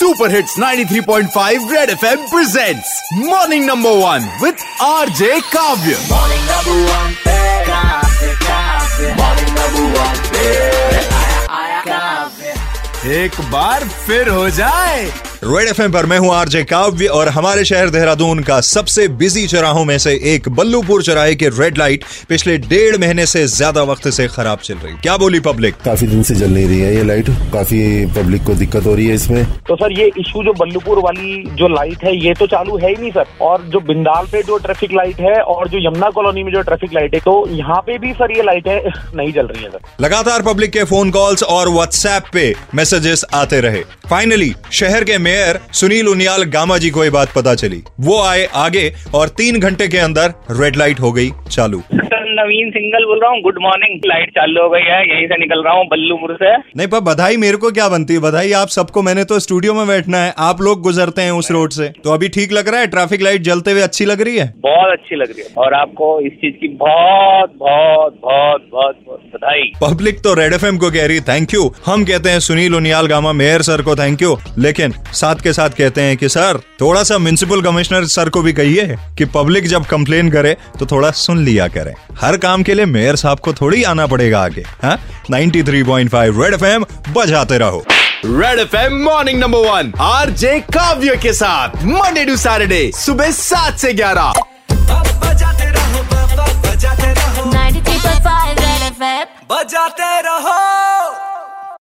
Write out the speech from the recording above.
Super hits 93.5 red FM presents morning number one with RJ Kavya one, आया काव्य एक बार फिर हो जाए। रेड एफएम पर मैं हूँ आरजे काव्य और हमारे शहर देहरादून का सबसे बिज़ी चौराहों में से एक बल्लूपुर चौराहे की रेड लाइट पिछले डेढ़ महीने से ज़्यादा वक्त से खराब चल रही। क्या बोली पब्लिक काफ़ी दिन से जल नहीं रही है ये लाइट काफ़ी पब्लिक को दिक्कत हो रही है इसमें। तो सर ये इशू जो बल्लूपुर वाली जो लाइट है ये तो चालू है ही नहीं सर। और जो बिंदाल पे जो ट्रैफ़िक लाइट है और जो यमुना कॉलोनी में जो ट्रैफ़िक लाइट है तो यहाँ पे भी सर ये लाइटें नहीं जल रही है सर। लगातार पब्लिक के फ़ोन कॉल्स और व्हाट्सएप पे मैसेजेस आते रहे। फाइनली शहर के मेयर सुनील उनियाल गामा जी को ये बात पता चली। वो आए आगे और तीन घंटे के अंदर रेड लाइट हो गई चालू। नवीन सिंगल बोल रहा हूँ गुड मॉर्निंग लाइट चालू हो गई है यहीं से निकल रहा हूँ बल्लूपुर से। नहीं पर बधाई मेरे को क्या बनती है? बधाई आप सबको मैंने तो स्टूडियो में बैठना है आप लोग गुजरते हैं उस रोड से। तो अभी ठीक लग रहा है? ट्रैफ़िक लाइट जलते हुए अच्छी लग रही है? बहुत अच्छी लग रही है। और आपको इस चीज़ की बहुत बहुत बहुत बहुत बहुत बधाई। पब्लिक तो रेड एफएम को कह रही थैंक यू हम कहते हैं सुनील उनियाल गामा मेयर सर को थैंक यू लेकिन साथ के साथ कहते हैं कि सर थोड़ा सा म्यूनसिपल कमिश्नर सर को भी कहिए कि पब्लिक जब कंप्लेन करे तो थोड़ा सुन लिया करे। हर काम के लिए मेयर साहब को थोड़ी आना पड़ेगा आगे ninety three point five red F M बजाते रहो। Red F M morning number one R J Kavya के साथ मंडे टू सैटरडे सुबह सात से ग्यारह। बजाते रहो बजाते रहो। 93.5 Red FM बजाते रहो।